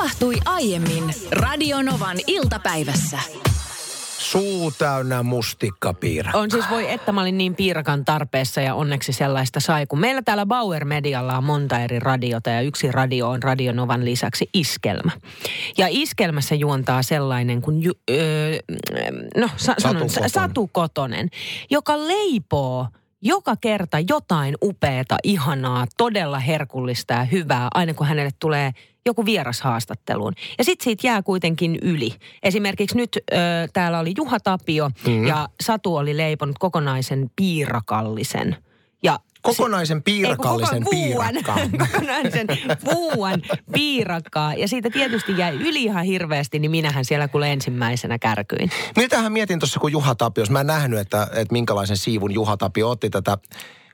Tapahtui aiemmin Radionovan iltapäivässä. Suu täynnä mustikkapiirakka. On siis voi, että mä olin niin piirakan tarpeessa ja onneksi sellaista sai. Kun meillä täällä Bauer Medialla on monta eri radiota ja yksi radio on Radionovan lisäksi Iskelmä. Ja Iskelmässä juontaa sellainen kuin, ju, öö, no sa, Satu sanon, Kotonen. Satu Kotonen, joka leipoo joka kerta jotain upeata, ihanaa, todella herkullista ja hyvää, aina kun hänelle tulee joku vieras haastatteluun. Ja sitten siitä jää kuitenkin yli. Esimerkiksi nyt ö, täällä oli Juha Tapio mm. ja Satu oli leiponut kokonaisen piirakallisen. Ja Kokonaisen piirakallisen koko piirakkaan. kokonaisen vuuan piirakkaa. Ja siitä tietysti jäi yli ihan hirveästi, niin minähän siellä kuule ensimmäisenä kärkyin. Mitähän mietin tuossa, kun Juha Tapios, mä en nähnyt, että, että minkälaisen siivun Juha Tapio otti tätä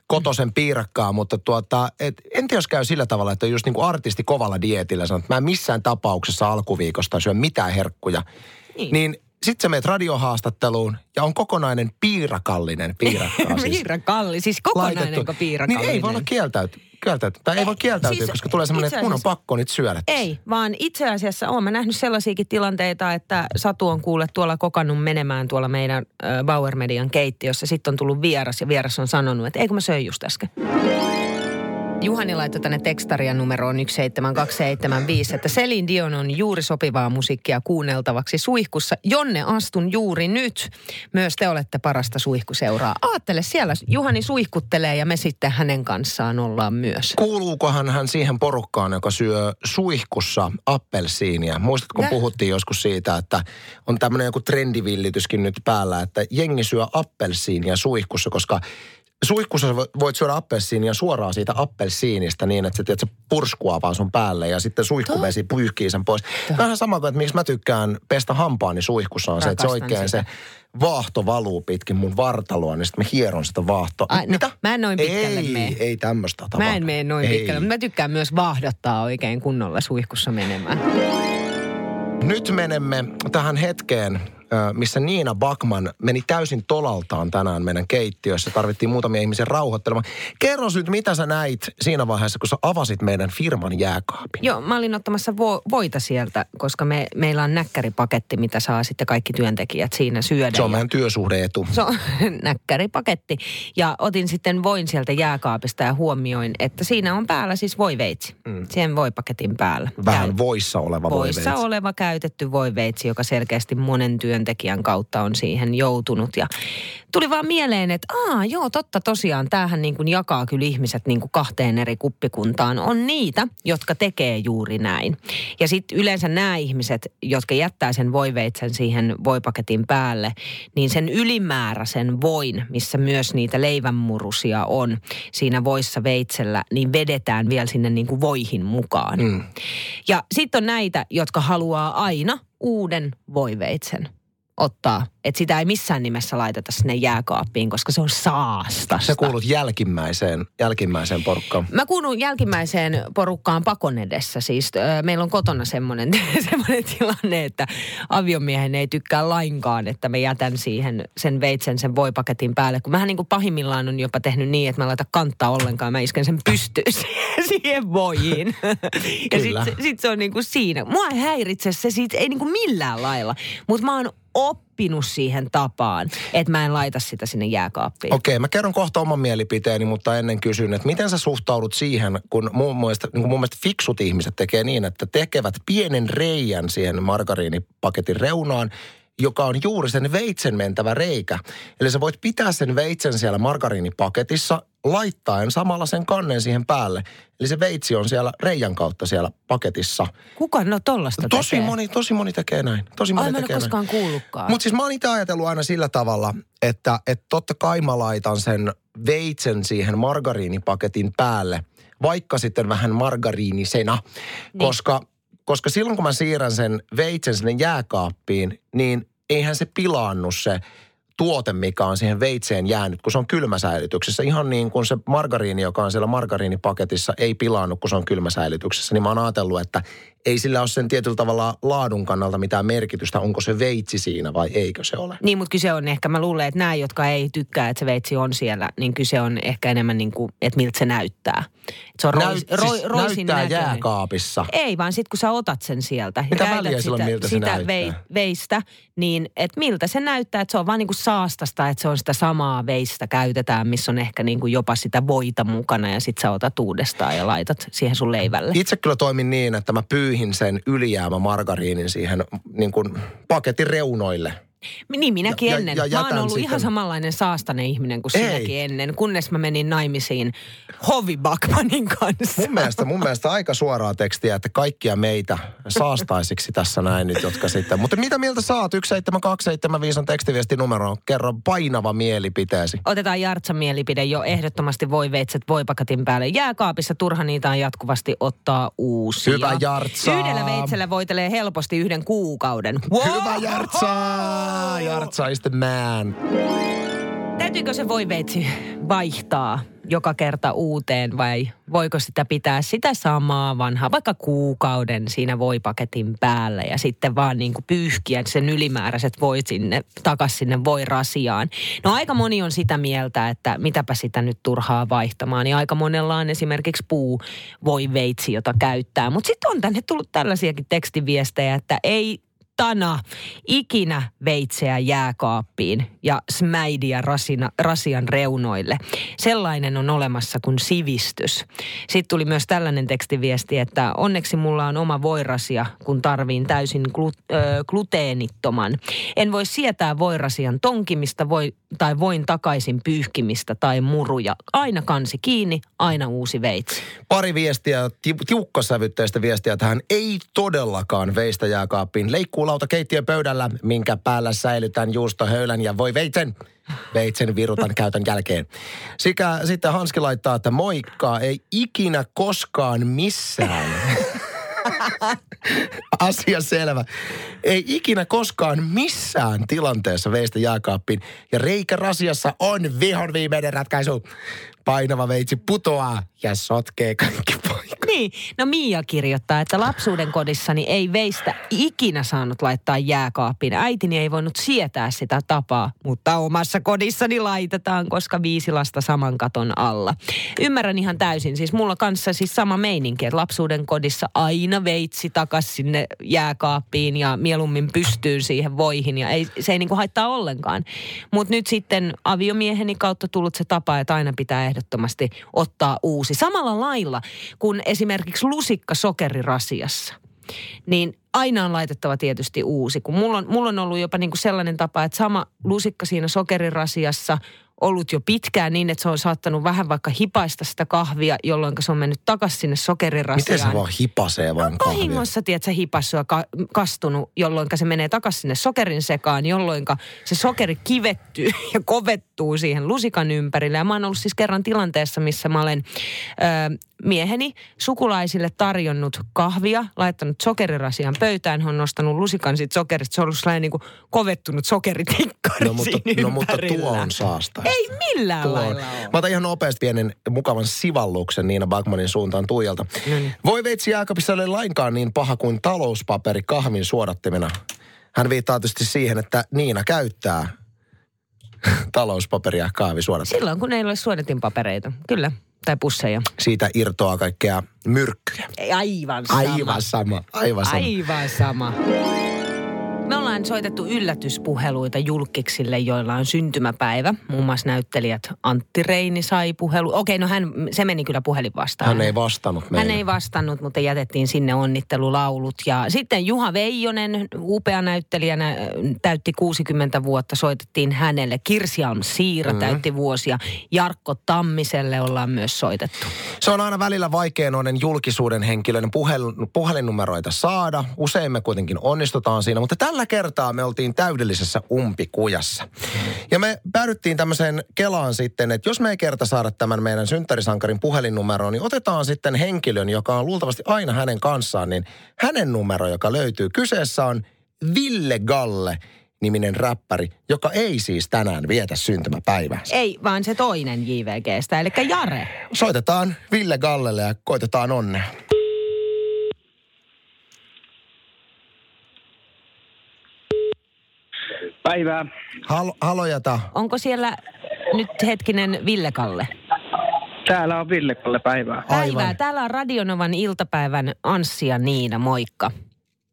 kotosen piirakkaa, mutta tuota, et, en tiedä, jos käy sillä tavalla, että just niin kuin artisti kovalla dietillä sanoo, että mä en missään tapauksessa alkuviikosta syö mitään herkkuja. Niin. Niin, niin sit sä meet radiohaastatteluun ja on kokonainen piirakallinen piirakkaa. siis Piirakalli, siis kokonainenko piirakallinen? Niin ei voi olla kieltäytyä. kieltäytyä. Tai ei, voi kieltäytyä, siis koska tulee semmoinen, että mun on pakko nyt syödä. tässä. Ei, vaan itse asiassa olen mä nähnyt sellaisiakin tilanteita, että Satu on kuule tuolla kokannut menemään tuolla meidän äh, Bauer Median keittiössä. Sitten on tullut vieras ja vieras on sanonut, että eikö mä söin just äsken. Juhani laittoi tänne tekstaria numeroon 17275, että Celine Dion on juuri sopivaa musiikkia kuunneltavaksi suihkussa. Jonne astun juuri nyt. Myös te olette parasta suihkuseuraa. Aattele, siellä Juhani suihkuttelee ja me sitten hänen kanssaan ollaan myös. Kuuluukohan hän siihen porukkaan, joka syö suihkussa appelsiinia? Muistatko, kun puhuttiin joskus siitä, että on tämmöinen joku trendivillityskin nyt päällä, että jengi syö appelsiinia suihkussa, koska suihkussa vo- voit syödä appelsiinia suoraan siitä appelsiinista niin, että se, tiedät, se purskuaa vaan sun päälle ja sitten suihkuvesi pyyhkii sen pois. Vähän sama kuin, että miksi mä tykkään pestä hampaani suihkussa on se, että se oikein sitä. se vaahto valuu pitkin mun vartaloa, niin sitten mä hieron sitä vaahtoa. Ai, no, mä en noin pitkälle ei, mene. Ei tämmöistä tapaa. Mä en mene noin Ei. pitkälle, mutta mä tykkään myös vahdottaa oikein kunnolla suihkussa menemään. Nyt menemme tähän hetkeen, missä Niina Bakman meni täysin tolaltaan tänään meidän keittiössä. Tarvittiin muutamia ihmisiä rauhoittelemaan. Kerro nyt, mitä sä näit siinä vaiheessa, kun sä avasit meidän firman jääkaapin. Joo, mä olin ottamassa vo- voita sieltä, koska me, meillä on näkkäripaketti, mitä saa sitten kaikki työntekijät siinä syödä. Se on Ja- meidän työsuhdeetu. Se on näkkäripaketti. Ja otin sitten voin sieltä jääkaapista ja huomioin, että siinä on päällä siis voiveitsi. Mm. Siihen voipaketin päällä. Vähän voissa oleva Voissa voiveitsi. oleva käytetty voiveitsi, joka selkeästi monen työntekijän kautta on siihen joutunut. Ja tuli vaan mieleen, että aa joo, totta tosiaan, tämähän niin kuin jakaa kyllä ihmiset niin kuin kahteen eri kuppikuntaan. On niitä, jotka tekee juuri näin. Ja sitten yleensä nämä ihmiset, jotka jättää sen voiveitsen siihen voipaketin päälle, niin sen ylimääräisen voin, missä myös niitä leivänmurusia on siinä voissa veitsellä, niin vedetään vielä sinne niin kuin voihin mukaan. Mm. Ja sitten on näitä, jotka haluaa aina uuden voiveitsen ottaa. Että sitä ei missään nimessä laiteta sinne jääkaappiin, koska se on saastasta. Sä kuulut jälkimmäiseen, jälkimmäiseen porukkaan. Mä kuulun jälkimmäiseen porukkaan pakon edessä. Siis ö, meillä on kotona semmoinen, semmoinen tilanne, että aviomiehen ei tykkää lainkaan, että mä jätän siihen sen veitsen sen voipaketin päälle. Kun mähän niin kuin pahimmillaan on jopa tehnyt niin, että mä laitan kantaa ollenkaan. Mä isken sen pystyyn siihen voiin. Ja sitten sit se on niin kuin siinä. Mua ei häiritse se siitä, ei niin kuin millään lailla. Mutta mä oon oppinut siihen tapaan, että mä en laita sitä sinne jääkaappiin. Okei, mä kerron kohta oman mielipiteeni, mutta ennen kysyn, että miten sä suhtaudut siihen, kun mun mielestä, niin kuin mun mielestä fiksut ihmiset tekee niin, että tekevät pienen reijän siihen margariinipaketin reunaan, joka on juuri sen veitsen mentävä reikä. Eli sä voit pitää sen veitsen siellä margariinipaketissa, laittaen samalla sen kannen siihen päälle. Eli se veitsi on siellä reijän kautta siellä paketissa. Kuka no tollasta Tosi tekee? moni, tosi moni tekee näin. Tosi moni Ai en tekee näin. koskaan kuullutkaan. Mutta siis mä oon itse ajatellut aina sillä tavalla, että, että totta kai mä laitan sen veitsen siihen margariinipaketin päälle, vaikka sitten vähän margariinisena, niin. koska, koska silloin kun mä siirrän sen veitsen sinne jääkaappiin, niin eihän se pilaannu se tuote, mikä on siihen veitseen jäänyt, kun se on kylmäsäilytyksessä. Ihan niin kuin se margariini, joka on siellä margariinipaketissa, ei pilaannu, kun se on kylmäsäilytyksessä. Niin mä oon ajatellut, että ei sillä ole sen tietyllä tavalla laadun kannalta mitään merkitystä, onko se veitsi siinä vai eikö se ole. Niin, mutta kyse on ehkä, mä luulen, että nämä, jotka ei tykkää, että se veitsi on siellä, niin kyse on ehkä enemmän niin kuin, että miltä se näyttää. Että se on Näyt, rois, siis roisin näyttää näköinen. jääkaapissa. Ei, vaan sitten kun sä otat sen sieltä Mitä ja väliä sitä, miltä se sitä näyttää? vei, veistä, niin että miltä se näyttää, että se on vaan niin kuin saastasta, että se on sitä samaa veistä käytetään, missä on ehkä niin kuin jopa sitä voita mukana ja sit sä otat uudestaan ja laitat siihen sun leivälle. Itse kyllä toimin niin, että mä pyyhin sen ylijäämä margariinin siihen niin kuin paketin reunoille. Niin minäkin Ja- ja- ennen. ja mä oon ollut sitten- ihan samanlainen saastainen ihminen kuin Ei. sinäkin ennen, kunnes mä menin naimisiin Hovi Backmanin kanssa. Mun mielestä, mun mielestä aika suoraa tekstiä, että kaikkia meitä saastaisiksi tässä näin nyt, jotka sitten. Mutta mitä mieltä saat? 17275 on tekstiviesti numero. Kerro painava mielipiteesi. Otetaan Jartsan mielipide jo ehdottomasti voi veitset voipakatin päälle. Jääkaapissa turha niitä on jatkuvasti ottaa uusia. Hyvä Jartsa. Yhdellä veitsellä voitelee helposti yhden kuukauden. Wow! Hyvä Jartsa! Jartsa is the man. Täytyykö se voiveitsi vaihtaa joka kerta uuteen vai voiko sitä pitää sitä samaa vanhaa, vaikka kuukauden siinä voipaketin päällä ja sitten vaan niin kuin pyyhkiä sen ylimääräiset voit sinne, takas sinne voirasiaan. No aika moni on sitä mieltä, että mitäpä sitä nyt turhaa vaihtamaan. Ja aika monella on esimerkiksi puu voiveitsi, jota käyttää. Mutta sitten on tänne tullut tällaisiakin tekstiviestejä, että ei Tana ikinä veitseä jääkaappiin ja smäidiä rasina, rasian reunoille. Sellainen on olemassa kuin sivistys. Sitten tuli myös tällainen tekstiviesti, että onneksi mulla on oma voirasia, kun tarviin täysin glu, ö, gluteenittoman. En voi sietää voirasian tonkimista voi, tai voin takaisin pyyhkimistä tai muruja. Aina kansi kiinni, aina uusi veitsi. Pari viestiä, ti- tiukkasävytteistä viestiä tähän. Ei todellakaan veistä jääkaappiin. Leikkuulauta keittiön pöydällä, minkä päällä säilytän juustohöylän ja voi veitsen. Veitsen virutan käytön jälkeen. Sikä, sitten Hanski laittaa, että moikka, ei ikinä koskaan missään. Asia selvä. Ei ikinä koskaan missään tilanteessa veistä jääkaappiin. Ja reikä-rasiassa on vihon viimeinen ratkaisu. Painava veitsi putoaa ja sotkee kaikki. Niin, no Mia kirjoittaa, että lapsuuden kodissani ei veistä ikinä saanut laittaa jääkaappiin. Äitini ei voinut sietää sitä tapaa, mutta omassa kodissani laitetaan, koska viisi lasta saman katon alla. Ymmärrän ihan täysin, siis mulla kanssa siis sama meininki, että lapsuuden kodissa aina veitsi takas sinne jääkaappiin ja mieluummin pystyyn siihen voihin ja ei, se ei niinku haittaa ollenkaan. Mutta nyt sitten aviomieheni kautta tullut se tapa, että aina pitää ehdottomasti ottaa uusi. Samalla lailla kuin esimerkiksi lusikka sokerirasiassa. Niin aina on laitettava tietysti uusi. Kun mulla on, mulla on ollut jopa niinku sellainen tapa, että sama lusikka siinä sokerirasiassa ollut jo pitkään niin, että se on saattanut vähän vaikka hipaista sitä kahvia, jolloin se on mennyt takaisin sinne sokerirasiaan. Miten se vaan hipasee vaan kahvia? Vahingossa, tiedät sä, hipassu ja ka- kastunut, jolloin se menee takaisin sinne sokerin sekaan, jolloin se sokeri kivettyy ja kovettuu siihen lusikan ympärille. Ja mä oon ollut siis kerran tilanteessa, missä mä olen ö, mieheni sukulaisille tarjonnut kahvia, laittanut sokerirasian pöytään, hän on nostanut lusikan siitä sokerista, se on ollut sellainen niin kuin kovettunut sokeritikkari No mutta, siinä no, mutta tuo on saasta. Ei millään Tuo lailla Mä ole. otan ihan nopeasti pienen mukavan sivalluksen Niina Bagmanin suuntaan Tuijalta. niin. Voi veitsi jääkaapissa ole lainkaan niin paha kuin talouspaperi kahvin suodattimena. Hän viittaa tietysti siihen, että Niina käyttää talouspaperia kahvisuodattimena. Silloin, kun ei ole suodatinpapereita, kyllä, tai pusseja. Siitä irtoaa kaikkea myrkkyjä. Aivan sama. Aivan sama, aivan sama. Aivan sama. Ollaan soitettu yllätyspuheluita julkiksille, joilla on syntymäpäivä. Muun muassa näyttelijät Antti Reini sai puhelu. Okei, no hän, se meni kyllä puhelin vastaan. Hän ei vastannut meille. Hän ei vastannut, mutta jätettiin sinne onnittelulaulut. Ja sitten Juha Veijonen, upea näyttelijänä, täytti 60 vuotta. Soitettiin hänelle. Kirsialm Siira mm-hmm. täytti vuosia. Jarkko Tammiselle ollaan myös soitettu. Se on aina välillä vaikea noiden julkisuuden henkilöiden puhel, puhelinnumeroita saada. Usein me kuitenkin onnistutaan siinä, mutta tällä kertaa me oltiin täydellisessä umpikujassa. Ja me päädyttiin tämmöiseen Kelaan sitten, että jos me ei kerta saada tämän meidän synttärisankarin puhelinnumeroon, niin otetaan sitten henkilön, joka on luultavasti aina hänen kanssaan, niin hänen numero, joka löytyy. Kyseessä on Ville Galle niminen räppäri, joka ei siis tänään vietä syntymäpäiväänsä. Ei, vaan se toinen JVGstä, eli Jare. Soitetaan Ville Gallelle ja koitetaan onnea. Päivää. Hal, halojata. Onko siellä nyt hetkinen Ville-Kalle? Täällä on Ville Kalle päivää. Päivää. Aivan. Täällä on Radionovan iltapäivän Anssi ja Niina, moikka.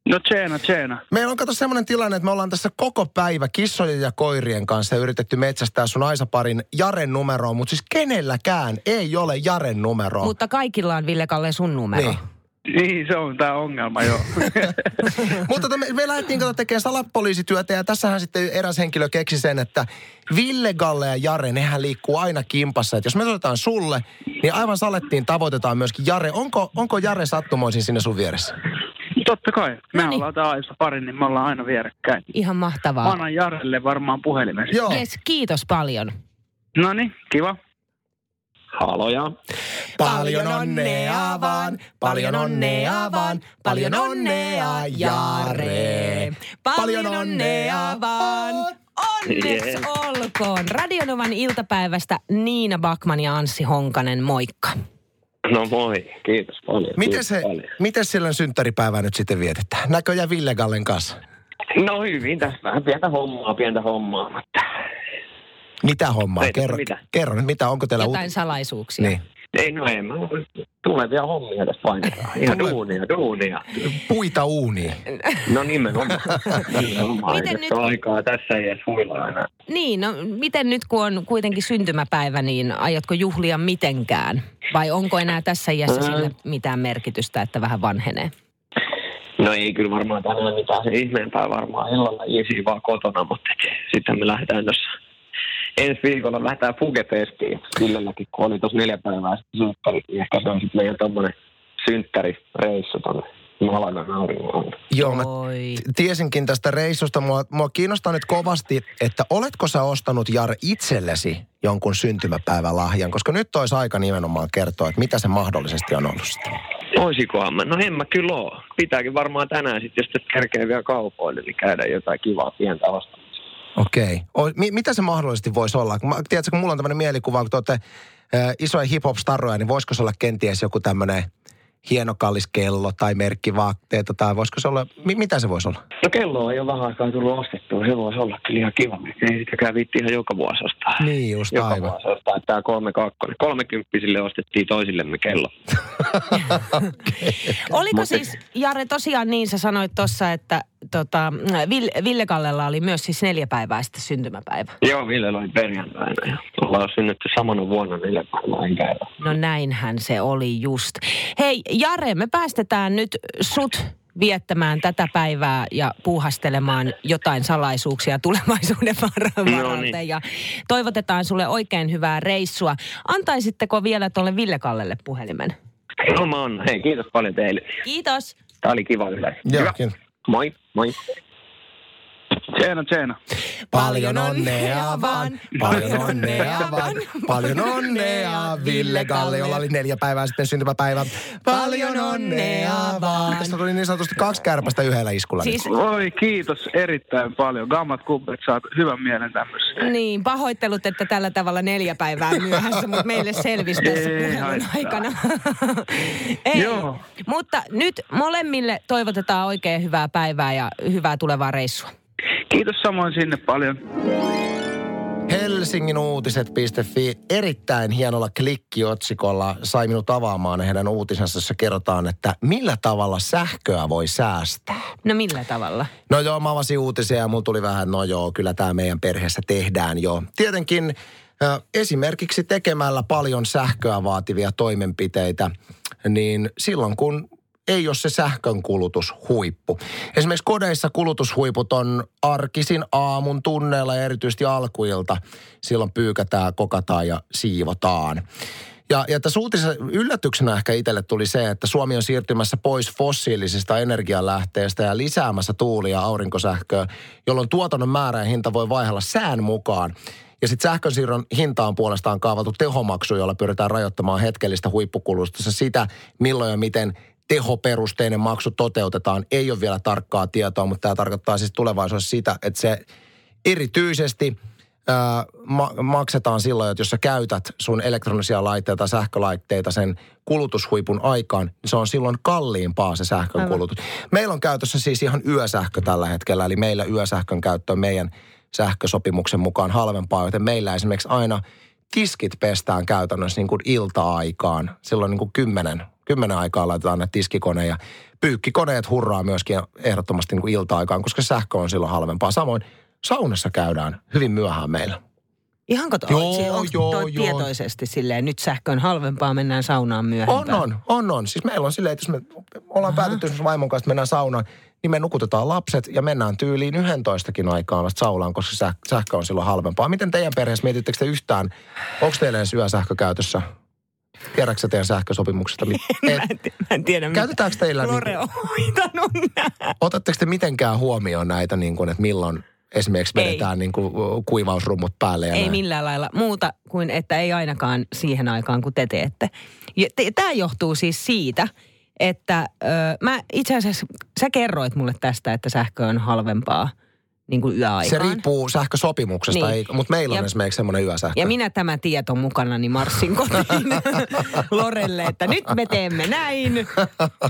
No tseena, tseena. Meillä on kato semmoinen tilanne, että me ollaan tässä koko päivä kissojen ja koirien kanssa yritetty metsästää sun Aisaparin Jaren numeroa, mutta siis kenelläkään ei ole Jaren numeroa. Mutta kaikilla on Ville-Kalle sun numero. Niin. Niin, se on tämä ongelma, joo. Mutta me, me lähdettiin kato tekemään salapoliisityötä ja tässähän sitten eräs henkilö keksi sen, että Ville, Galle ja Jare, nehän liikkuu aina kimpassa. Että jos me otetaan sulle, niin aivan salettiin tavoitetaan myöskin Jare. Onko, onko Jare sattumoisin sinne sun vieressä? Totta kai. Me No niin. ollaan täällä pari, niin me ollaan aina vierekkäin. Ihan Mä mahtavaa. annan Jarelle varmaan puhelimen. Joo. Yes, kiitos paljon. No niin, kiva. Haloja. Paljon onnea vaan, paljon onnea vaan, paljon onnea Jare. Paljon onnea vaan. Onneksi Yes. olkoon. Radionovan iltapäivästä Niina Bakman ja Anssi Honkanen, moikka. No moi, kiitos paljon. Miten, kiitos se, paljon. miten silloin synttäripäivää nyt sitten vietetään? Näköjään Ville Gallen kanssa. No hyvin, tässä vähän pientä hommaa, pientä hommaa, Mitä hommaa? Kerro, mitään. kerro nyt, mitä, onko teillä... Jotain salaisuuksia. Niin. ei no ei, mä tulevia hommia tässä painetaan. Ihan Tule- duunia, duunia. Puita uuniin. No nimenomaan. nimenomaan. Miten nyt- aikaa tässä ei edes huilla enää. Niin, no miten nyt kun on kuitenkin syntymäpäivä, niin aiotko juhlia mitenkään? Vai onko enää tässä iässä Ää. sillä mitään merkitystä, että vähän vanhenee? No ei kyllä varmaan tänään mitään se ihmeempää varmaan illalla easy vaan kotona, mutta sitten me lähdetään tuossa ensi viikolla lähdetään Fugetestiin. Sillelläkin, kun oli tuossa neljä päivää sitten synttärit, niin ehkä se on sitten meidän tommonen synttärireissu Malagan auringon. Joo, mä tiesinkin tästä reissusta. Mua, mua kiinnostaa nyt kovasti, että oletko sä ostanut Jar itsellesi jonkun syntymäpäivälahjan? Koska nyt olisi aika nimenomaan kertoa, että mitä se mahdollisesti on ollut sitten. Oisikohan mä? No en mä kyllä oo. Pitääkin varmaan tänään sitten, jos et kerkee vielä kaupoille, niin käydä jotain kivaa pientä ostamassa. Okei. Okay. Mi- mitä se mahdollisesti voisi olla? Mä, tiedätkö, kun mulla on tämmöinen mielikuva, kun te olette äh, isoja hip-hop-starroja, niin voisiko se olla kenties joku tämmöinen hieno kallis kello tai merkkivaatteita tai voisiko se olla, mi- mitä se voisi olla? No kello ei ole vähän aikaa tullut ostettua. Se voisi olla kyllä ihan kiva. Ei sitäkään viitti ihan joka vuosi ostaa. Niin just Joka aivan. vuosi ostaa. Tämä kolme kakkonen. Kolmekymppisille ostettiin toisillemme kello. Oliko Mutta- siis, Jare, tosiaan niin sä sanoit tuossa, että tota, Ville, Ville Kallella oli myös siis neljä päivää sitten syntymäpäivä. Joo, Ville oli perjantaina ja ollaan synnytty samana vuonna neljä päivää enkä erää. No näinhän se oli just. Hei Jare, me päästetään nyt sut viettämään tätä päivää ja puuhastelemaan jotain salaisuuksia tulevaisuuden var- No varalta. niin. Ja toivotetaan sulle oikein hyvää reissua. Antaisitteko vielä tuolle Ville Kallelle puhelimen? No mä oon. Hei, kiitos paljon teille. Kiitos. Tää oli kiva yle. Joo, Hyvä. kiitos. Moi, moi. Tseena, tseena. Paljon onnea vaan, paljon onnea vaan, paljon onnea Ville Galle, jolla oli neljä päivää sitten syntymäpäivä. Paljon onnea vaan. Tästä tuli niin sanotusti kaksi kärpästä yhdellä iskulla. Siis Oi, kiitos erittäin paljon. Gammat kumpet, saat hyvän mielen tämmöisessä. niin, pahoittelut, että tällä tavalla neljä päivää myöhässä, mutta meille selvisi tässä Ei puhelun aikana. Ei. Joo. Mutta nyt molemmille toivotetaan oikein hyvää päivää ja hyvää tulevaa reissua. Kiitos samoin sinne paljon. Helsingin uutiset.fi erittäin hienolla klikkiotsikolla sai minut avaamaan heidän uutisensa, jossa kerrotaan, että millä tavalla sähköä voi säästää. No millä tavalla? No joo, mä avasin uutisia ja mulla tuli vähän, no joo, kyllä tämä meidän perheessä tehdään jo. Tietenkin esimerkiksi tekemällä paljon sähköä vaativia toimenpiteitä, niin silloin kun ei ole se sähkön kulutushuippu. Esimerkiksi kodeissa kulutushuiput on arkisin aamun tunneilla ja erityisesti alkuilta. Silloin pyykätään, kokataan ja siivotaan. Ja, ja tässä uutisessa yllätyksenä ehkä itselle tuli se, että Suomi on siirtymässä pois fossiilisista energialähteistä ja lisäämässä tuuli- ja aurinkosähköä, jolloin tuotannon määrä ja hinta voi vaihella sään mukaan. Ja sitten sähkönsiirron hinta on puolestaan kaavailtu tehomaksu, jolla pyritään rajoittamaan hetkellistä huippukulutusta. Sitä milloin ja miten tehoperusteinen maksu toteutetaan, ei ole vielä tarkkaa tietoa, mutta tämä tarkoittaa siis tulevaisuudessa sitä, että se erityisesti ää, ma- maksetaan silloin, että jos sä käytät sun elektronisia laitteita, sähkölaitteita sen kulutushuipun aikaan, niin se on silloin kalliimpaa se sähkön Aivan. kulutus. Meillä on käytössä siis ihan yösähkö tällä hetkellä, eli meillä yösähkön käyttö on meidän sähkösopimuksen mukaan halvempaa, joten meillä esimerkiksi aina tiskit pestään käytännössä niin kuin ilta-aikaan. Silloin niin kuin kymmenen, kymmenen aikaa laitetaan ne tiskikone ja pyykkikoneet hurraa myöskin ehdottomasti niin kuin ilta-aikaan, koska sähkö on silloin halvempaa. Samoin saunassa käydään hyvin myöhään meillä. Ihan kato, Joo, joo, onko joo, toi joo. tietoisesti silleen, nyt sähkö on halvempaa, mennään saunaan On, myöhempään? on, on, on. Siis meillä on silleen, että jos me ollaan päätetty esimerkiksi vaimon kanssa, että mennään saunaan, niin me nukutetaan lapset ja mennään tyyliin 11 aikaan vasta saulaan, koska säh- sähkö on silloin halvempaa. Miten teidän perheessä mietittekö te yhtään, onko teillä edes yösähkö käytössä? Tiedätkö sä teidän sähkösopimuksesta? mit- Mä en, mä en tiedä, mitä käytetäänkö teillä, Lore on hoitanut otatteko te mitenkään huomioon näitä, niin kuin, että milloin esimerkiksi Ei. vedetään niin kuin, kuivausrummut päälle ja Ei näin? millään lailla muuta kuin, että ei ainakaan siihen aikaan, kun te teette. Tämä johtuu siis siitä, että ö, mä itse asiassa, sä kerroit mulle tästä, että sähkö on halvempaa niin kuin yöaikaan. Se riippuu sähkösopimuksesta, Niin. ei, mutta meillä on Ja- esimerkiksi semmoinen yösähkö. Ja minä tämä tieto mukana niin marssin kotiin Lorelle, että nyt me teemme näin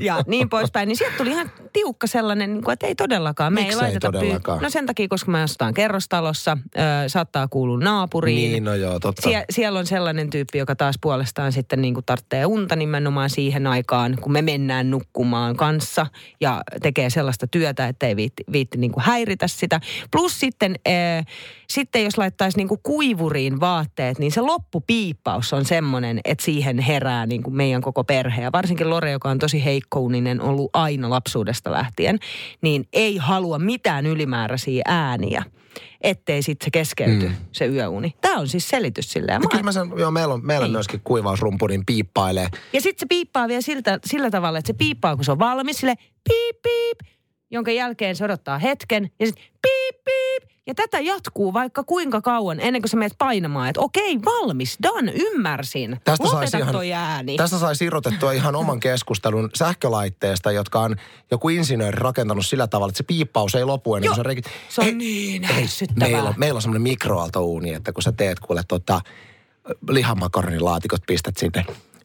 ja niin poispäin. Niin sieltä tuli ihan tiukka sellainen, niin kuin, että ei todellakaan. Me Miksi ei ei laiteta todellakaan? No sen takia, koska me asutaan kerrostalossa, ö, saattaa kuulua naapuriin. Niin, no joo, totta. Sie- siellä on sellainen tyyppi, joka taas puolestaan sitten niin kuin tarvitsee unta nimenomaan siihen aikaan, kun me mennään nukkumaan kanssa ja tekee sellaista työtä, että ei viitti, viitti niin kuin häiritä sitä. Plus sitten, äh, sitten jos laittaisi niin kuin kuivuriin vaatteet, niin se loppupiippaus on semmoinen, että siihen herää niin kuin meidän koko perhe. Ja varsinkin Lore, joka on tosi heikkouninen ollut aina lapsuudesta lähtien, niin ei halua mitään ylimääräisiä ääniä ettei sitten se keskeyty, mm. se yöuni. Tämä on siis selitys silleen. No kyllä mä sen, joo, meillä on, meillä on Ei. myöskin kuivausrumpu, niin piippailee. Ja sitten se piippaa vielä siltä, sillä tavalla, että se piippaa, kun se on valmis, sille piip, piip, jonka jälkeen se odottaa hetken ja sitten piip, piip. Ja tätä jatkuu vaikka kuinka kauan ennen kuin sä menet painamaan, että okei, valmis, done, ymmärsin. Tästä saisi ihan, ääni. tästä saisi irrotettua ihan oman keskustelun sähkölaitteesta, jotka on joku insinööri rakentanut sillä tavalla, että se piippaus ei lopu ennen kuin se reiki... se on Ei, niin ei, ärsyttävää. meillä on, meillä on semmoinen mikroaaltouuni, että kun sä teet kuule tota, lihamakoronilaatikot pistät sinne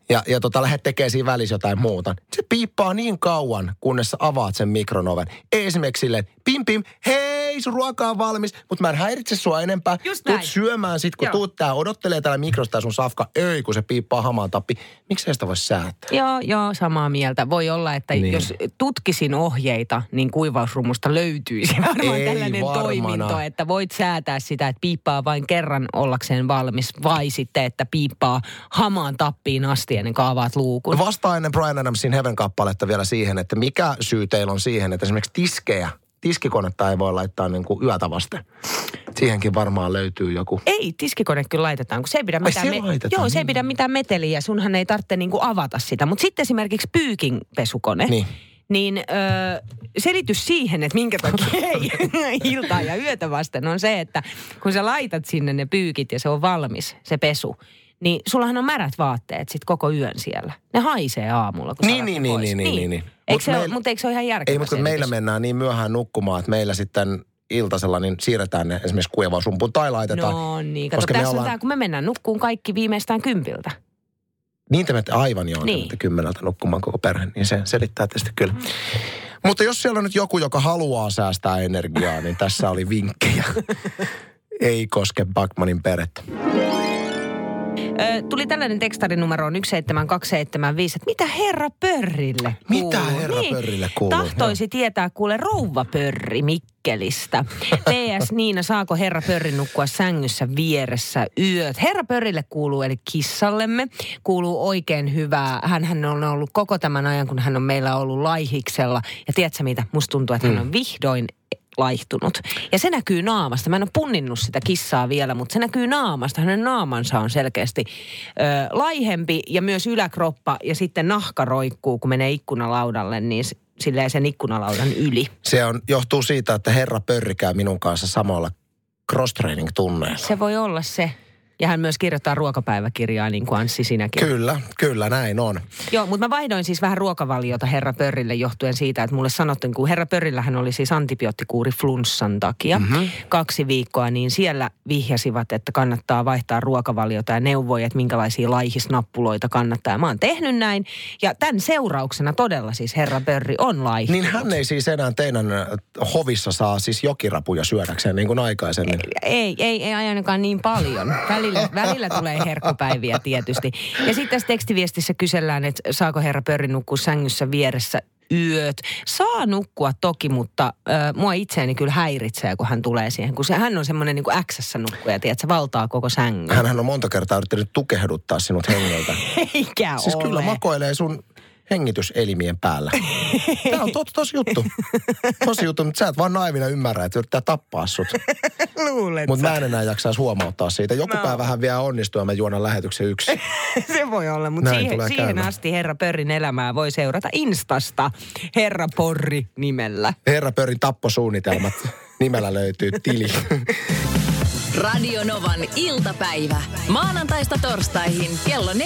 ja, ja tota, lähdet tekemään siinä välissä jotain muuta. Se piippaa niin kauan, kunnes sä avaat sen mikronoven. Ei esimerkiksi silleen, pim pim, hei, sun ruoka on valmis, mutta mä en häiritse sua enempää. Just Tuut näin. syömään sit, kun Joo. tuut tää odottelee täällä mikrosta sun safka, ei, kun se piippaa hamaan tappi. Miksi sitä voi säätää? Joo, joo, samaa mieltä. Voi olla, että Niin. jos tutkisin ohjeita, niin kuivausrummusta löytyisi varmaan Ei tällainen varmana. toiminto, että voit säätää sitä, että piippaa vain kerran ollakseen valmis, vai sitten, että piippaa hamaan tappiin asti ennen kuin avaat luukun. Vastaa ennen Brian Adamsin Heaven-kappaletta vielä siihen, että mikä syy teillä on siihen, että esimerkiksi tiskejä, tiskikonetta ei voi laittaa niin kuin yötä vasten. Siihenkin varmaan löytyy joku. Ei, tiskikone kyllä laitetaan, kun se ei pidä Ai, mitään, se laitetaan, joo, se ei niin. pidä mitään meteliä, sunhan ei tarvitse niinku avata sitä. Mutta sitten esimerkiksi pyykinpesukone, Niin. niin ö, selitys siihen, että minkä takia ei iltaa ja yötä vasten on se, että kun sä laitat sinne ne pyykit ja se on valmis, se pesu, niin sullahan on märät vaatteet sit koko yön siellä. Ne haisee aamulla, kun Niin, niin, niin, pois. niin, niin, niin, niin. Eikö se, meillä- mutta eikö se ole ihan järkevä Ei, mutta kun meillä mennään niin myöhään nukkumaan, että meillä sitten iltasella niin siirretään ne esimerkiksi kuivausrumpuun tai laitetaan. No niin, kato, koska me tässä ollaan- on tämä, kun me mennään nukkuun kaikki viimeistään kympiltä. Niin te menette aivan joo, Niin. niin. kymmeneltä nukkumaan koko perhe, niin se selittää tietysti kyllä. Mutta jos siellä on nyt joku, joka haluaa säästää energiaa, niin tässä oli vinkkejä. Ei koske Backmanin perhettä. Ö, tuli tällainen tekstarinumeroon 17275, että mitä herra pörrille kuuluu? Mitä herra pörrille kuuluu? Tahtoisi tietää kuule rouva pörri Mikkelistä. PS Niina, saako herra pörri nukkua sängyssä vieressä yöt? Herra pörrille kuuluu eli kissallemme. Kuuluu oikein hyvää. Hän on ollut koko tämän ajan, kun hän on meillä ollut laihiksella. Ja tiedätkö mitä? Musta tuntuu, että hän Mm. on vihdoin laihtunut. Ja se näkyy naamasta. Mä en ole punninnut sitä kissaa vielä, mutta se näkyy naamasta. Hänen naamansa on selkeästi ö, laihempi ja myös yläkroppa ja sitten nahka roikkuu, kun menee ikkunalaudalle, niin silleen sen ikkunalaudan yli. Se on, johtuu siitä, että herra Pörri käy minun kanssa samalla cross-training-tunneilla. Se voi olla se. Ja hän myös kirjoittaa ruokapäiväkirjaa, niin kuin Anssi sinäkin. Kyllä, kyllä näin on. Joo, mutta mä vaihdoin siis vähän ruokavaliota Herra Pörrille johtuen siitä, että mulle sanottiin, kun Herra Pörrillähän oli siis antibioottikuuri flunssan takia mm-hmm. kaksi viikkoa, niin siellä vihjasivat, että kannattaa vaihtaa ruokavaliota ja neuvoi, että minkälaisia laihisnappuloita kannattaa. Ja mä oon tehnyt näin ja tämän seurauksena todella siis Herra Pörri on laihtunut. Niin hän ei siis enää teidän äh, hovissa saa siis jokirapuja syödäkseen niin kuin aikaisemmin. Ei, ei, ei ainakaan niin paljon. Välillä, välillä tulee herkkupäiviä tietysti. Ja sitten tässä tekstiviestissä kysellään, että saako herra Pörri nukkua sängyssä vieressä yöt. Saa nukkua toki, mutta äh, mua itseäni kyllä häiritsee, kun hän tulee siihen. Kun se, hän on semmoinen niin X-ssä nukkuja, tiedätkö, valtaa koko sängyn. Hänhän on monta kertaa yrittänyt tukehduttaa sinut hengeltä. Eikä Siis ole. kyllä makoilee sun hengityselimien päällä. Tämä on tosi tos juttu. Tosi juttu, mutta sä et vaan naivina ymmärrä, että yrittää tappaa sut. Luulet Mutta mä en enää jaksaisi huomauttaa siitä. Joku No. päivähän vielä onnistuu ja mä juonan lähetyksen yksi. Se voi olla, mutta Näin siihen, siihen käymään. asti Herra Pörrin elämää voi seurata Instasta Herra Porri nimellä. Herra Pörin tapposuunnitelmat. Nimellä löytyy tili. Radio Novan iltapäivä. Maanantaista torstaihin kello 14.18.